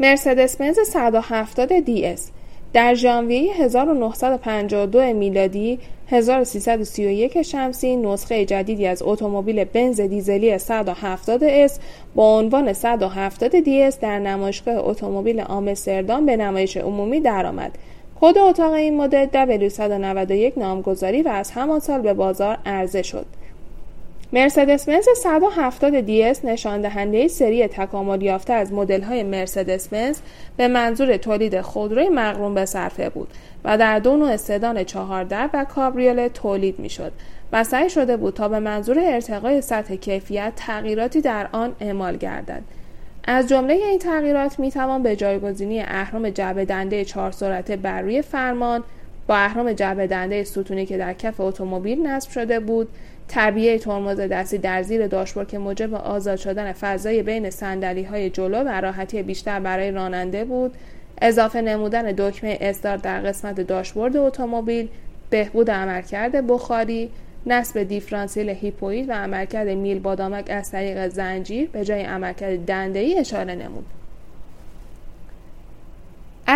مرسدس بنز 170 DS در ژانویه 1952 میلادی 1331 شمسی نسخه جدیدی از اتومبیل بنز دیزلی 170 S با عنوان 170 DS در نمایشگاه اتومبیل آمستردام به نمایش عمومی درآمد. کد اتاق این مدل W191 نامگذاری و از همان سال به بازار عرضه شد. مرسدس بنز 170 DS نشان دهنده سری تکامل یافته از مدل های مرسدس بنز به منظور تولید خودروی مقرون به صرفه بود و در دو نوع سدان چهار در و کابریوله تولید می‌شد و سعی شده بود تا به منظور ارتقای سطح کیفیت تغییراتی در آن اعمال گردد. از جمله این تغییرات می توان به جایگزینی اهرم جعبه دنده چهار سرعته بر روی فرمان با اهرم جعبه دنده ستونی که در کف اتومبیل نصب شده بود تربیه ترمز دستی در زیر داشبورد که موجب آزاد شدن فضای بین صندلی های جلو و راحتی بیشتر برای راننده بود اضافه نمودن دکمه استارت در قسمت داشبورد اتومبیل بهبود عملکرد بخاری نصب دیفرانسیل هیپوید و عملکرد میل بادامک از طریق زنجیر به جای عملکرد دنده ای اشاره نمود.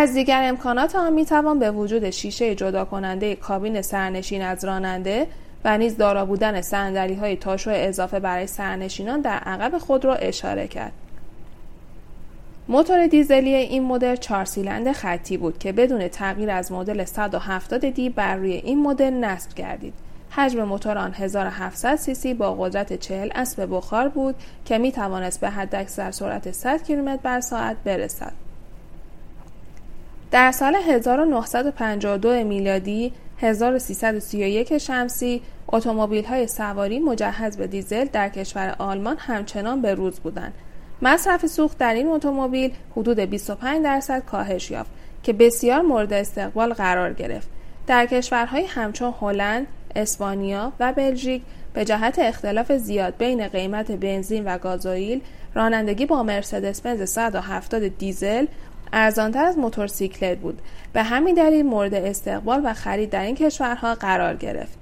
از دیگر امکانات آن می توان به وجود شیشه جدا کننده کابین سرنشین از راننده و نیز دارا بودن صندلی های تاشو اضافه برای سرنشینان در عقب خود را اشاره کرد. موتور دیزلی این مدل چهار سیلند خطی بود که بدون تغییر از مدل 170 دی بر روی این مدل نصب گردید. حجم موتور آن 1700 سی سی با قدرت 40 اسب بخار بود که می توانست به حد اکثر سرعت 100 کیلومتر بر ساعت برسد. در سال 1952 میلادی 1331 شمسی اتومبیل های سواری مجهز به دیزل در کشور آلمان همچنان به روز بودند. مصرف سوخت در این اتومبیل حدود 25 درصد کاهش یافت که بسیار مورد استقبال قرار گرفت. در کشورهای همچون هلند، اسپانیا و بلژیک به جهت اختلاف زیاد بین قیمت بنزین و گازوئیل رانندگی با مرسدس بنز 170 دیزل ارزانتر از موتورسیکلت بود به همین دلیل مورد استقبال و خرید در این کشورها قرار گرفت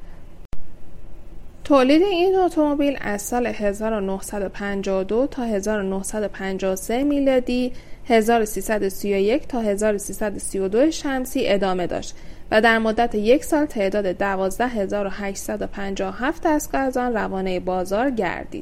تولید این اتومبیل از سال 1952 تا 1953 میلادی 1331 تا 1332 شمسی ادامه داشت و در مدت یک سال تعداد 12857 دستگاه از آن روانه بازار گردید.